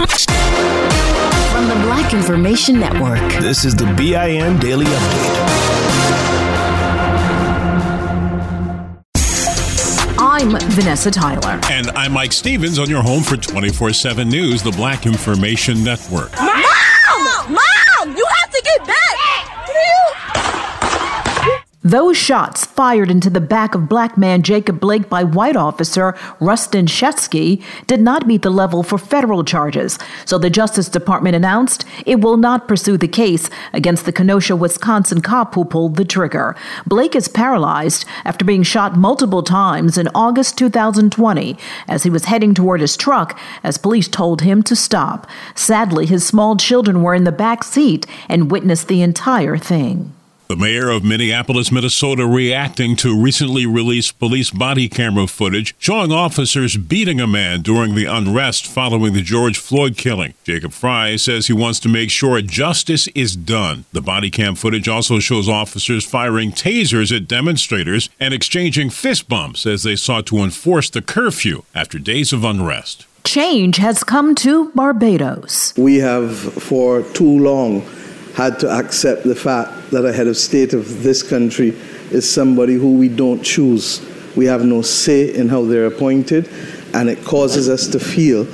From the Black Information Network, this is the BIN Daily Update. I'm Vanessa Tyler. And I'm Mike Stevens on your home for 24 7 News, the Black Information Network. Mom! Mom! You have to get back! Those shots fired into the back of black man Jacob Blake by white officer Rusten Sheskey did not meet the level for federal charges, so the Justice Department announced it will not pursue the case against the Kenosha, Wisconsin cop who pulled the trigger. Blake is paralyzed after being shot multiple times in August 2020 as he was heading toward his truck as police told him to stop. Sadly, his small children were in the back seat and witnessed the entire thing. The mayor of Minneapolis, Minnesota, reacting to recently released police body camera footage showing officers beating a man during the unrest following the George Floyd killing. Jacob Frey says he wants to make sure justice is done. The body cam footage also shows officers firing tasers at demonstrators and exchanging fist bumps as they sought to enforce the curfew after days of unrest. Change has come to Barbados. We have for too long had to accept the fact that a head of state of this country is somebody who we don't choose. We have no say in how they're appointed, and it causes us to feel,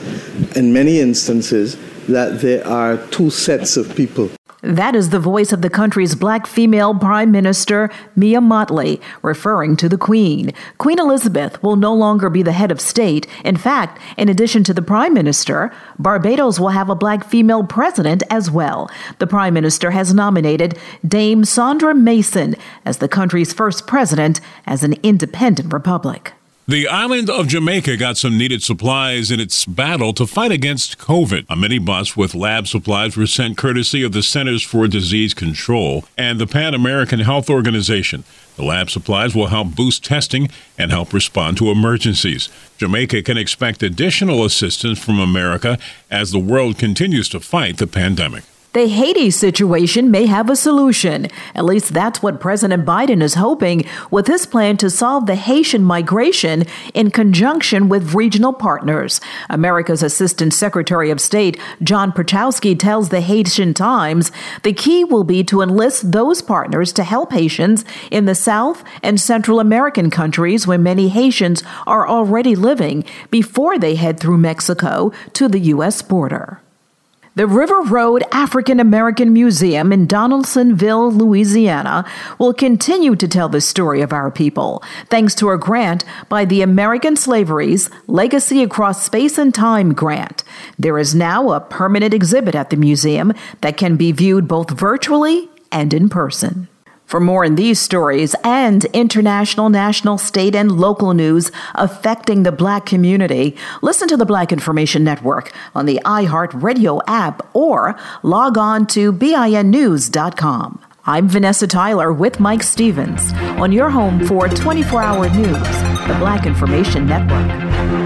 in many instances, that there are two sets of people. That is the voice of the country's black female Prime Minister, Mia Mottley, referring to the Queen. Queen Elizabeth will no longer be the head of state. In fact, in addition to the Prime Minister, Barbados will have a black female president as well. The Prime Minister has nominated Dame Sandra Mason as the country's first president as an independent republic. The island of Jamaica got some needed supplies in its battle to fight against COVID. A minibus with lab supplies were sent courtesy of the Centers for Disease Control and the Pan American Health Organization. The lab supplies will help boost testing and help respond to emergencies. Jamaica can expect additional assistance from America as the world continues to fight the pandemic. The Haiti situation may have a solution. At least that's what President Biden is hoping with his plan to solve the Haitian migration in conjunction with regional partners. America's Assistant Secretary of State, John Pertowski, tells the Haitian Times the key will be to enlist those partners to help Haitians in the South and Central American countries where many Haitians are already living before they head through Mexico to the U.S. border. The River Road African American Museum in Donaldsonville, Louisiana, will continue to tell the story of our people, thanks to a grant by the American Slavery's Legacy Across Space and Time grant. There is now a permanent exhibit at the museum that can be viewed both virtually and in person. For more on these stories and international, national, state, and local news affecting the black community, listen to the Black Information Network on the iHeartRadio app or log on to BINnews.com. I'm Vanessa Tyler with Mike Stevens on your home for 24 hour news, the Black Information Network.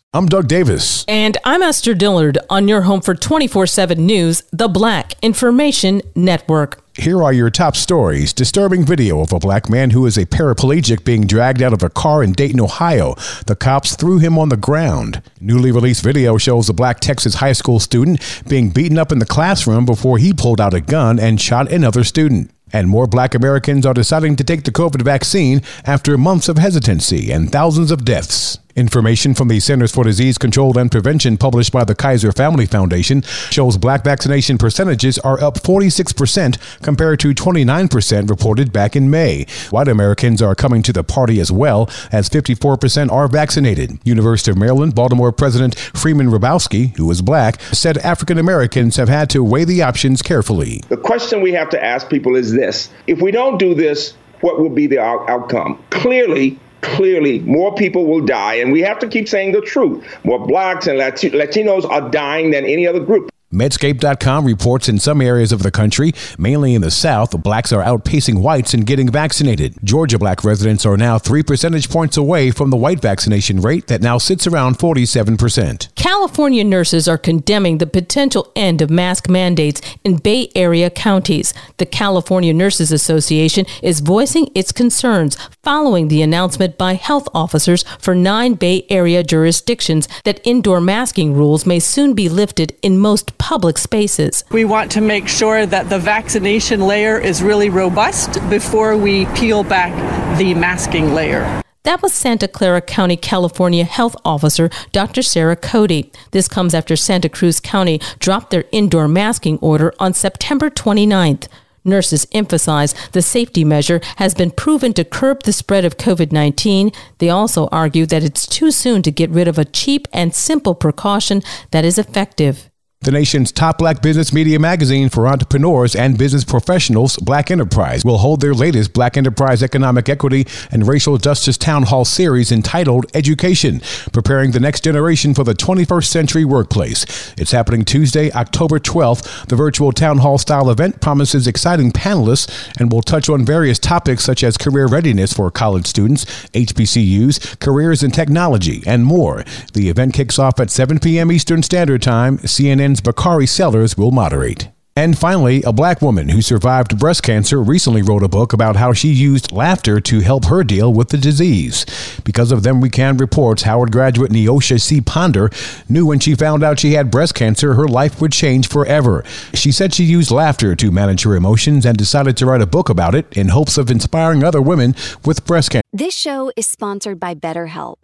I'm Doug Davis. And I'm Esther Dillard on your home for 24 7 News, the Black Information Network. Here are your top stories. Disturbing video of a black man who is a paraplegic being dragged out of a car in Dayton, Ohio. The cops threw him on the ground. Newly released video shows a black Texas high school student being beaten up in the classroom before he pulled out a gun and shot another student. And more black Americans are deciding to take the COVID vaccine after months of hesitancy and thousands of deaths. Information from the Centers for Disease Control and Prevention published by the Kaiser Family Foundation shows black vaccination percentages are up 46% compared to 29% reported back in May. White Americans are coming to the party as well, as 54% are vaccinated. University of Maryland, Baltimore President Freeman Hrabowski, who is black, said African Americans have had to weigh the options carefully. The question we have to ask people is this if we don't do this, what will be the out- outcome? Clearly, clearly more people will die and we have to keep saying the truth. More blacks and latinos are dying than any other group Medscape.com reports in some areas of the country, mainly in the South, blacks are outpacing whites in getting vaccinated. Georgia black residents are now three percentage points away from the white vaccination rate that now sits around 47%. California nurses are condemning the potential end of mask mandates in Bay Area counties. The California Nurses Association is voicing its concerns following the announcement by health officers for nine Bay Area jurisdictions that indoor masking rules may soon be lifted in most public spaces. We want to make sure that the vaccination layer is really robust before we peel back the masking layer. That was Santa Clara County, California Health Officer Dr. Sarah Cody. This comes after Santa Cruz County dropped their indoor masking order on September 29th. Nurses emphasize the safety measure has been proven to curb the spread of COVID 19. They also argue that it's too soon to get rid of a cheap and simple precaution that is effective. The nation's top black business media magazine for entrepreneurs and business professionals, Black Enterprise, will hold their latest Black Enterprise Economic Equity and Racial Justice Town Hall series entitled Education Preparing the Next Generation for the 21st Century Workplace. It's happening Tuesday, October 12th. The virtual town hall style event promises exciting panelists and will touch on various topics such as career readiness for college students, HBCUs, careers in technology, and more. The event kicks off at 7 p.m. Eastern Standard Time. CNN Bakari Sellers will moderate. And finally, a black woman who survived breast cancer recently wrote a book about how she used laughter to help her deal with the disease. Because of them, we can reports Howard graduate Neosha C. Ponder knew when she found out she had breast cancer, her life would change forever. She said she used laughter to manage her emotions and decided to write a book about it in hopes of inspiring other women with breast cancer. This show is sponsored by BetterHelp.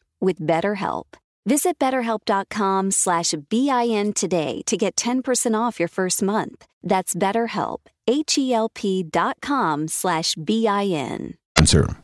with BetterHelp. Visit betterhelp.com slash BIN today to get 10% off your first month. That's betterhelp, H-E-L-P dot com slash B-I-N.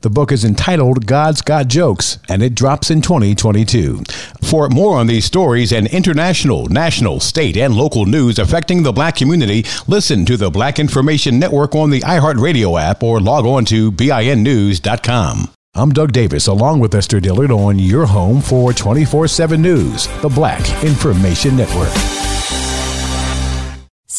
The book is entitled God's Got Jokes, and it drops in 2022. For more on these stories and international, national, state, and local news affecting the black community, listen to the Black Information Network on the iHeartRadio app or log on to BINnews.com. I'm Doug Davis, along with Esther Dillard, on your home for 24 7 News, the Black Information Network.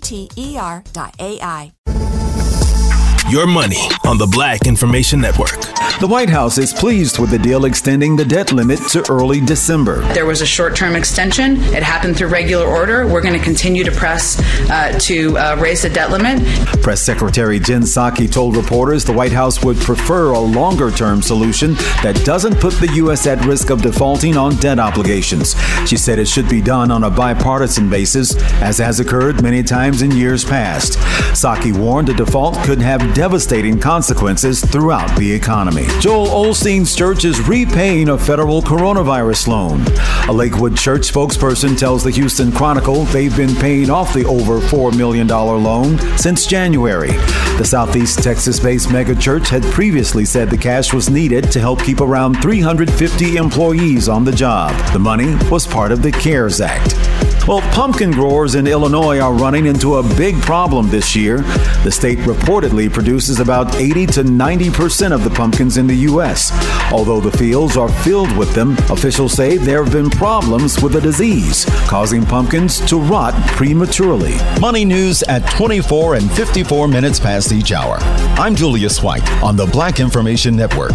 T E R.ai. Your money on the Black Information Network. The White House is pleased with the deal extending the debt limit to early December. There was a short term extension. It happened through regular order. We're going to continue to press uh, to uh, raise the debt limit. Press Secretary Jen Psaki told reporters the White House would prefer a longer term solution that doesn't put the U.S. at risk of defaulting on debt obligations. She said it should be done on a bipartisan basis, as has occurred many times in years past. Psaki warned a default could have devastating consequences throughout the economy. Joel Osteen's church is repaying a federal coronavirus loan. A Lakewood church spokesperson tells the Houston Chronicle they've been paying off the over $4 million loan since January. The Southeast Texas based megachurch had previously said the cash was needed to help keep around 350 employees on the job. The money was part of the CARES Act. Well, pumpkin growers in Illinois are running into a big problem this year. The state reportedly produces about 80 to 90 percent of the pumpkins in the U.S. Although the fields are filled with them, officials say there have been problems with the disease, causing pumpkins to rot prematurely. Money news at 24 and 54 minutes past each hour. I'm Julius White on the Black Information Network.